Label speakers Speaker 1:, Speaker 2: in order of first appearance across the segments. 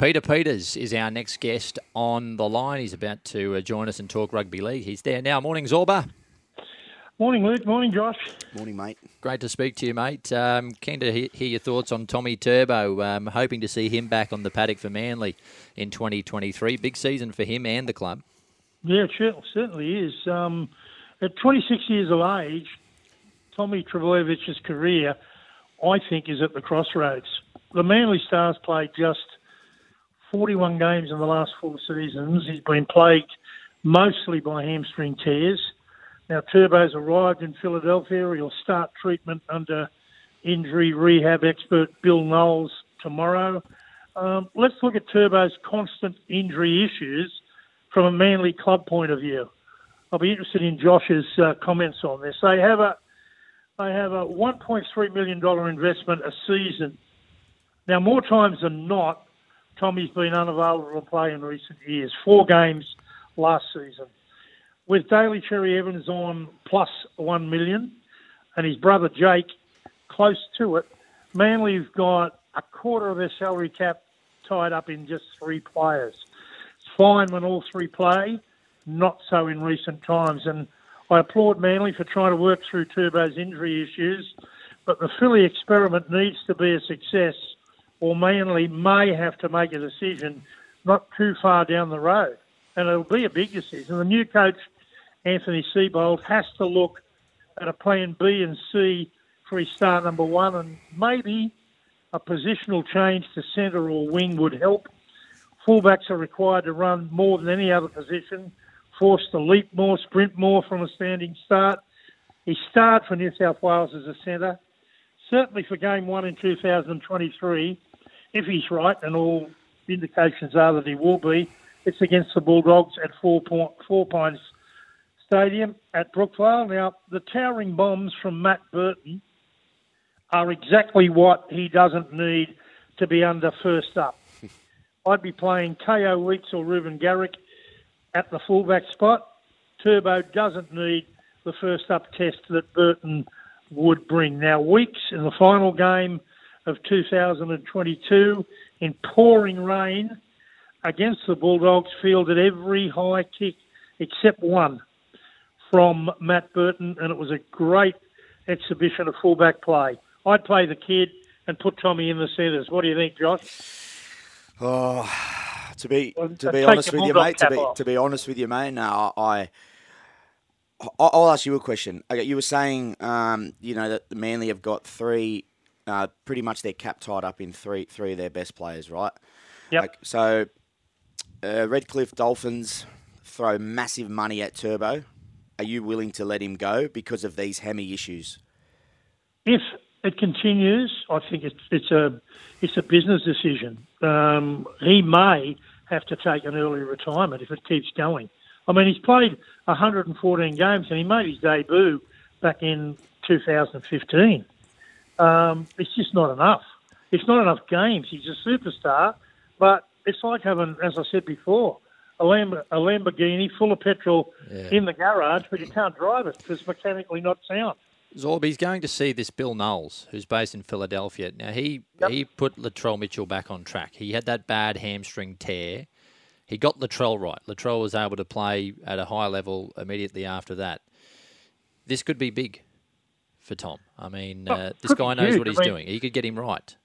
Speaker 1: Peter Peters is our next guest on the line. He's about to uh, join us and talk rugby league. He's there now. Morning, Zorba.
Speaker 2: Morning, Luke. Morning, Josh.
Speaker 3: Morning, mate.
Speaker 1: Great to speak to you, mate. Um, keen to he- hear your thoughts on Tommy Turbo. Um, hoping to see him back on the paddock for Manly in 2023. Big season for him and the club.
Speaker 2: Yeah, it certainly is. Um, at 26 years of age, Tommy Trbojevic's career, I think, is at the crossroads. The Manly Stars played just 41 games in the last four seasons. He's been plagued mostly by hamstring tears. Now, Turbo's arrived in Philadelphia. He'll start treatment under injury rehab expert Bill Knowles tomorrow. Um, let's look at Turbo's constant injury issues from a Manly club point of view. I'll be interested in Josh's uh, comments on this. They have a they have a 1.3 million dollar investment a season. Now, more times than not, Tommy's been unavailable to play in recent years. Four games last season. With Daly Cherry Evans on plus one million, and his brother Jake close to it, Manly've got a quarter of their salary cap tied up in just three players. It's fine when all three play, not so in recent times. And I applaud Manly for trying to work through Turbo's injury issues, but the Philly experiment needs to be a success, or Manly may have to make a decision not too far down the road. And it'll be a big decision. The new coach, Anthony Seibold, has to look at a plan B and C for his star number one, and maybe a positional change to centre or wing would help. Fullbacks are required to run more than any other position, forced to leap more, sprint more from a standing start. He started for New South Wales as a centre. Certainly for game one in 2023, if he's right, and all indications are that he will be, it's against the Bulldogs at Four, Point, Four Pines Stadium at Brookvale. Now, the towering bombs from Matt Burton are exactly what he doesn't need to be under first up. I'd be playing Kaeo Weekes or Reuben Garrick at the fullback spot. Turbo doesn't need the first up test that Burton would bring. Now, Weeks in the final game of 2022 in pouring rain against the Bulldogs fielded every high kick except one from Matt Burton, and it was a great exhibition of fullback play. I'd play the kid and put Tommy in the centres. What do you think, Josh?
Speaker 3: Oh, to be
Speaker 2: Well,
Speaker 3: to be honest with you, mate. To be
Speaker 2: off.
Speaker 3: to be honest with you, mate. No, I. I- I'll ask you a question. Okay, you were saying, um, you know, that the Manly have got three, uh, pretty much their cap tied up in three, three of their best players, right?
Speaker 2: Yep.
Speaker 3: Like, so, uh, Redcliffe Dolphins throw massive money at Turbo. Are you willing to let him go because of these hammy issues?
Speaker 2: If it continues, I think it's it's a it's a business decision. Um, he may have to take an early retirement if it keeps going. I mean, he's played 114 games and he made his debut back in 2015. Um, it's just not enough. It's not enough games. He's a superstar, but it's like having, as I said before, a, Lamb- a Lamborghini full of petrol in the garage, but you can't drive it because it's mechanically not sound.
Speaker 1: Zorby's going to see this Bill Knowles, who's based in Philadelphia. Now he
Speaker 2: Yep.
Speaker 1: he put Latrell Mitchell back on track. He had that bad hamstring tear. He got Latrell right. Latrell was able to play at a high level immediately after that. This could be big for Tom. I mean, uh, this guy knows what
Speaker 2: I
Speaker 1: he's
Speaker 2: mean-
Speaker 1: doing. He could get him right.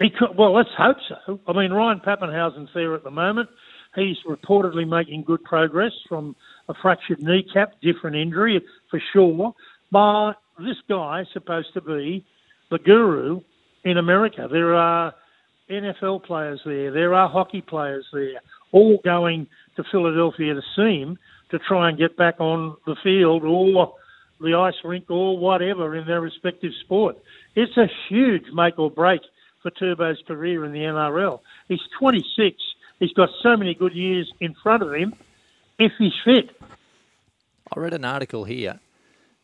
Speaker 2: He could, well, let's hope so. I mean, Ryan Papenhuyzen's there at the moment. He's reportedly making good progress from a fractured kneecap, different injury for sure. But this guy's supposed to be the guru in America. There are NFL players there. There are hockey players there, all going to Philadelphia to see him to try and get back on the field or the ice rink or whatever in their respective sport. It's a huge make or break for Turbo's career in the NRL. He's 26. He's got so many good years in front of him if he's fit.
Speaker 1: I read an article here.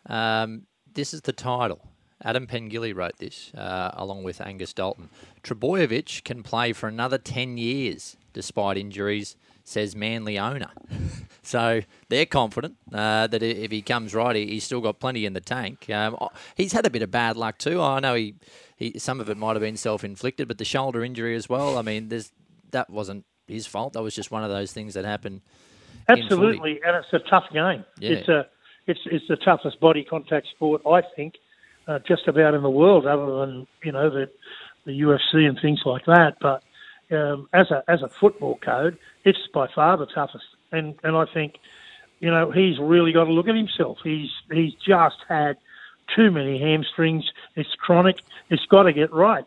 Speaker 1: Um, this is the title. Adam Pengilly wrote this, uh, along with Angus Dalton. Trbojevic can play for another 10 years despite injuries, says Manly owner. so they're confident uh, that if he comes right, he- he's still got plenty in the tank. Um, he's had a bit of bad luck too. I know he, he some of it might have been self-inflicted, but the shoulder injury as well. I mean, there's that wasn't his fault. That was just one of those things that happened.
Speaker 2: Absolutely, and it's a tough game.
Speaker 1: Yeah.
Speaker 2: It's a it's it's the toughest body contact sport I think, uh, just about in the world, other than you know the the UFC and things like that. But um, as a as a football code, it's by far the toughest. And and I think, you know, he's really got to look at himself. He's he's just had too many hamstrings. It's chronic. It's got to get right.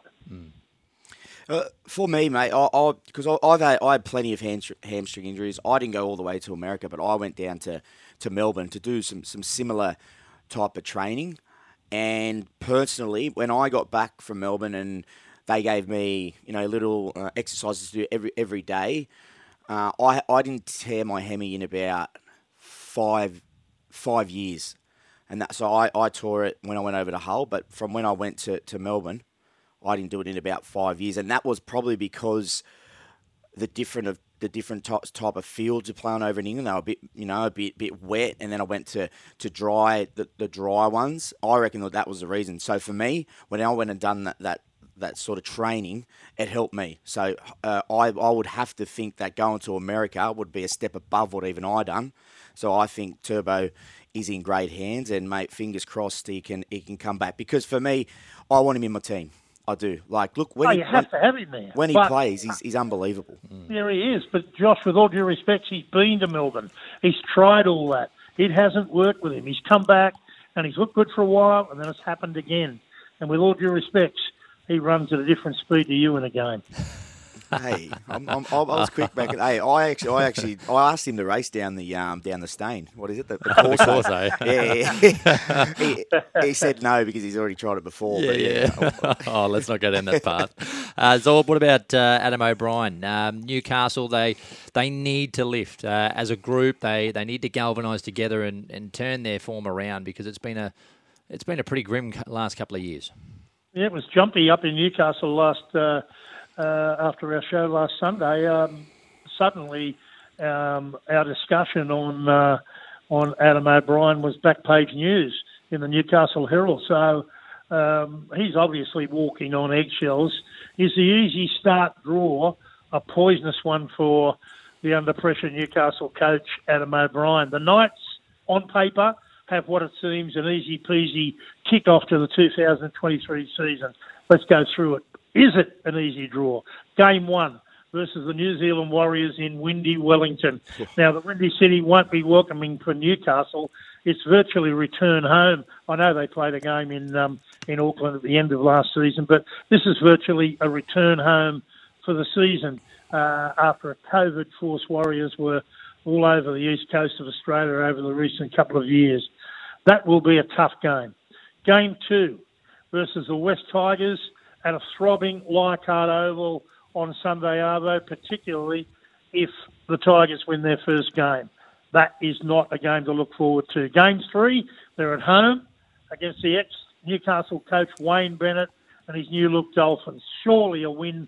Speaker 3: Uh, for me, mate, I because I, I've had I had plenty of hamstring, hamstring injuries. I didn't go all the way to America, but I went down to, to Melbourne to do some some similar type of training. And personally, when I got back from Melbourne and they gave me you know little uh, exercises to do every every day, uh, I I didn't tear my hemi in about five five years, and that so I, I tore it when I went over to Hull. But from when I went to, to Melbourne, I didn't do it in about five years, and that was probably because the different of the different types type of fields you play on over in England. They were a bit, you know, a bit bit wet, and then I went to to dry the, the dry ones. I reckon that that was the reason. So for me, when I went and done that that that sort of training, it helped me. So uh, I I would have to think that going to America would be a step above what even I done. So I think Turbo is in great hands, and mate, fingers crossed he can he can come back. Because for me, I want him in my team. I do. Like, look when
Speaker 2: oh,
Speaker 3: he,
Speaker 2: you have to have him there.
Speaker 3: when he
Speaker 2: But-
Speaker 3: plays, he's, he's unbelievable.
Speaker 2: There he is. But Josh, with all due respect, he's been to Melbourne. He's tried all that. It hasn't worked with him. He's come back and he's looked good for a while, and then it's happened again. And with all due respect, he runs at a different speed to you in a game.
Speaker 3: hey, I'm, I'm, I was quick back. At, hey, I actually, I actually, I asked him to race down the um, down the Stain. What is it? The, the Corso.
Speaker 1: Corso.
Speaker 3: yeah, yeah. he, he said no because he's already tried it before. but
Speaker 1: Yeah, yeah. oh, let's not go down that path. Uh, Zorb, what about uh, Adam O'Brien? Um, Newcastle, they they need to lift uh, as a group. They they need to galvanise together and, and turn their form around because it's been a it's been a pretty grim last couple of years.
Speaker 2: Yeah, it was jumpy up in Newcastle last uh, uh, after our show last Sunday. Um, suddenly, um, our discussion on uh, on Adam O'Brien was back page news in the Newcastle Herald. So um, he's obviously walking on eggshells. Is the easy start draw a poisonous one for the under pressure Newcastle coach Adam O'Brien? The Knights, on paper, have what it seems an easy peasy kick off to the 2023 season. Let's go through it. Is it an easy draw? Game one versus the New Zealand Warriors in windy Wellington. now, the Windy City won't be welcoming for Newcastle. It's virtually return home. I know they played a game in um, in Auckland at the end of last season, but this is virtually a return home for the season uh, after a COVID force Warriors were all over the east coast of Australia over the recent couple of years. That will be a tough game. Game two versus the West Tigers at a throbbing Leichhardt Oval on Sunday Arvo, particularly if the Tigers win their first game. That is not a game to look forward to. Game three, they're at home against the ex Newcastle coach Wayne Bennett and his new look Dolphins. Surely a win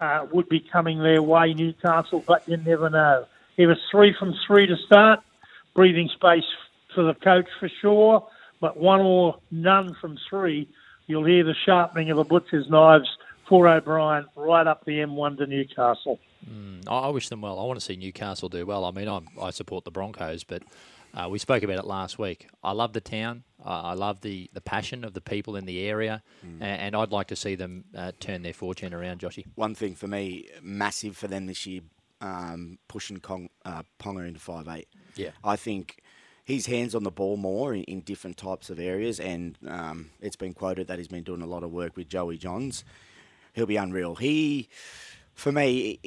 Speaker 2: uh, would be coming their way, Newcastle, but you never know. If was three from three to start, breathing space for the coach for sure, but one or none from three, you'll hear the sharpening of the butcher's knives for O'Brien right up the M1 to Newcastle.
Speaker 1: I, I wish them well. I want to see Newcastle do well. I mean, I'm, I support the Broncos, but uh, we spoke about it last week. I love the town. Uh, I love the, the passion of the people in the area, a- and, I'd like to see them uh, turn their fortune around, Joshy.
Speaker 3: One thing for me, massive for them this year, um, pushing Kong, uh, Ponga into five eight.
Speaker 1: Yeah.
Speaker 3: I think his hands on the ball more in, in different types of areas, and um, it's been quoted that he's been doing a lot of work with Joey Johns. He'll be unreal. He, for me,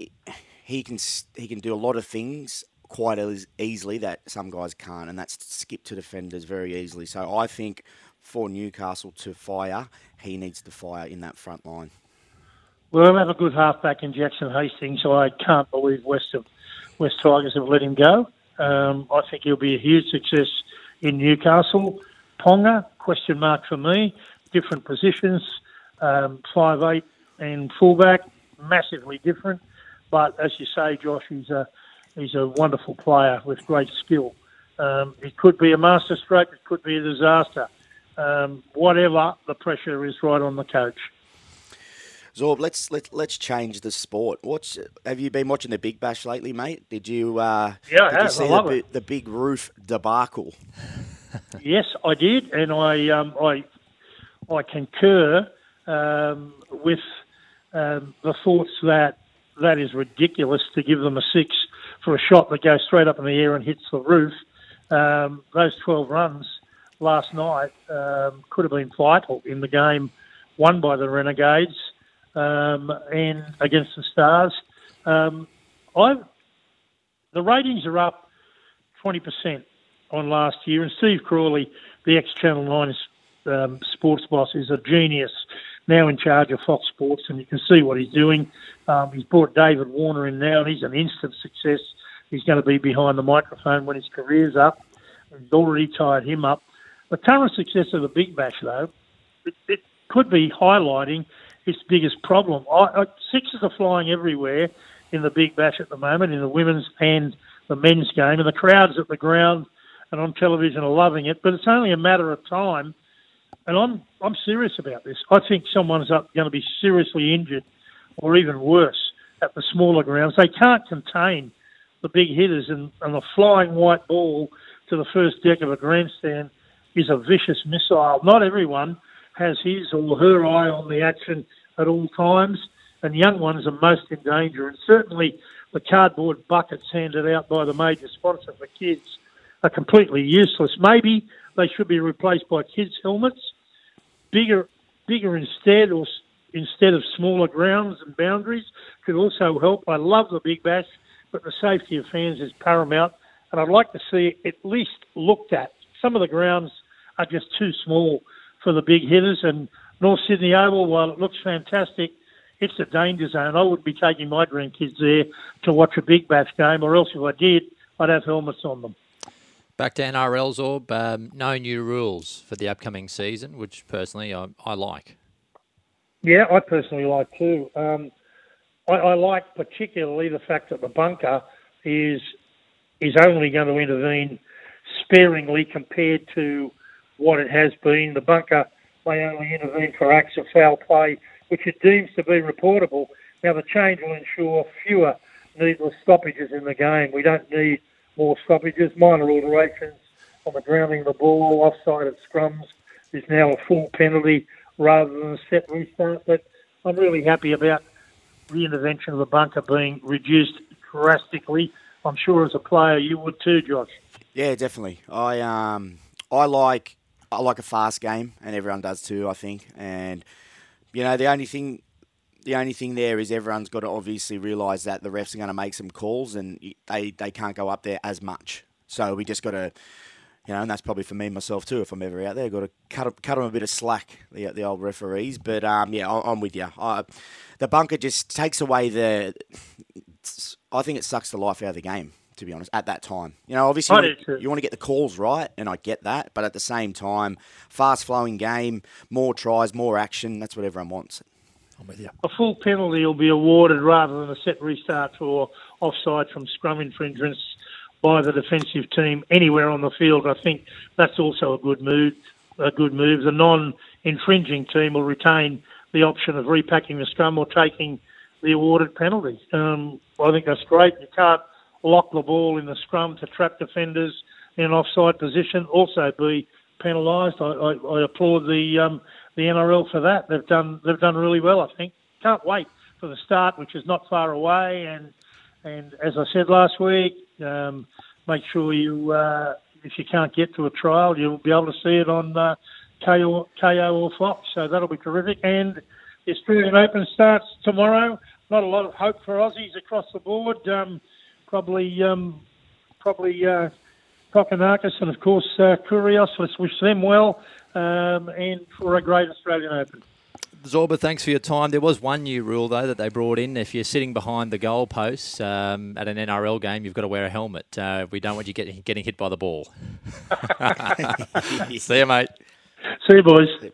Speaker 3: he- can he can do a lot of things quite eas- easily that some guys can't, and that's skip to defenders very easily. So I think for Newcastle to fire, he needs to fire in that front line.
Speaker 2: Well, we have a good halfback in Jackson Hastings, so I can't believe West of West Tigers have let him go. Um, I think he'll be a huge success in Newcastle. Ponga, question mark for me. Different positions, um, five eight and fullback, massively different. But as you say, Josh, he's a he's a wonderful player with great skill. Um, it could be a masterstroke, it could be a disaster. Um, whatever, the pressure is right on the coach.
Speaker 3: Zorb, let's let let's change the sport. What's have you been watching the Big Bash lately, mate? Did you? Uh,
Speaker 2: Yeah, I
Speaker 3: did you
Speaker 2: have.
Speaker 3: see
Speaker 2: I love
Speaker 3: the,
Speaker 2: it.
Speaker 3: the big roof debacle?
Speaker 2: Yes, I did, and I um, I I concur um, with um, the thoughts that that is ridiculous to give them a six for a shot that goes straight up in the air and hits the roof. Um, those 12 runs last night um, could have been vital in the game won by the Renegades um, and against the Stars. Um, I the ratings are up 20% on last year, and Steve Crawley, the ex Channel 9 um, sports boss, is a genius. Now in charge of Fox Sports, and you can see what he's doing. Um, he's brought David Warner in now, and he's an instant success. He's going to be behind the microphone when his career's up. He's already tied him up. The current success of the Big Bash, though, it, it could be highlighting its biggest problem. I, I, sixes are flying everywhere in the Big Bash at the moment, in the women's and the men's game, and the crowds at the ground and on television are loving it. But it's only a matter of time, and I'm I'm serious about this. I think someone's up going to be seriously injured, or even worse, at the smaller grounds. They can't contain the big hitters, and, and the flying white ball to the first deck of a grandstand is a vicious missile. Not everyone has his or her eye on the action at all times, and young ones are most in danger. And certainly the cardboard buckets handed out by the major sponsor for kids are completely useless. Maybe they should be replaced by kids' helmets, bigger, bigger instead, or instead of smaller grounds and boundaries could also help. I love the Big Bash, but the safety of fans is paramount, and I'd like to see it at least looked at. Some of the grounds are just too small for the big hitters, and North Sydney Oval, while it looks fantastic, it's a danger zone. I wouldn't be taking my grandkids there to watch a Big Bash game, or else if I did, I'd have helmets on them.
Speaker 1: Back to NRL, Zorb. Um, no new rules for the upcoming season, which personally I, I like.
Speaker 2: Yeah, I personally like too. Um, I, I like particularly the fact that the bunker is is only going to intervene sparingly compared to what it has been. The bunker may only intervene for acts of foul play, which it deems to be reportable. Now, the change will ensure fewer needless stoppages in the game. We don't need more stoppages. Minor alterations on the grounding of the ball, offside at scrums is now a full penalty rather than a set restart. But I'm really happy about the intervention of the bunker being reduced drastically. I'm sure as a player you would too, Josh.
Speaker 3: Yeah, definitely. I um I like I like a fast game, and everyone does too. I think, and you know the only thing. The only thing there is everyone's got to obviously realise that the refs are going to make some calls and they, they can't go up there as much. So we just got to, you know, and that's probably for me myself too. If I'm ever out there, got to cut cut them a bit of slack, the the old referees. But um, yeah, I, I'm with you. I, the bunker just takes away the. I think it sucks the life out of the game. To be honest, at that time, you know, obviously you want,
Speaker 2: too.
Speaker 3: you want to get the calls right, and I get that. But at the same time, fast flowing game, more tries, more action. That's what everyone wants.
Speaker 1: I'm with you.
Speaker 2: A full penalty will be awarded rather than a set restart for offside from scrum infringements by the defensive team anywhere on the field. I think that's also a good move. A good move. The non-infringing team will retain the option of repacking the scrum or taking the awarded penalty. Um, I think that's great. You can't lock the ball in the scrum to trap defenders in an offside position. Also be penalised. I, I, I applaud the um, the NRL for that. They've done they've done really well. I think. Can't wait for the start, which is not far away. And and as I said last week, um, make sure you uh, if you can't get to a trial, you'll be able to see it on uh, Kayo, Kayo or Fox. So that'll be terrific. And the Australian Open starts tomorrow. Not a lot of hope for Aussies across the board. Um, probably um, probably uh, Kokkinakis and of course uh, Kyrgios. Let's wish them well um, and for a great Australian Open.
Speaker 1: Zorba, thanks for your time. There was one new rule though that they brought in. If you're sitting behind the goalposts um, at an NRL game, you've got to wear a helmet. Uh, we don't want you getting getting hit by the ball. See you, mate.
Speaker 2: See you, boys.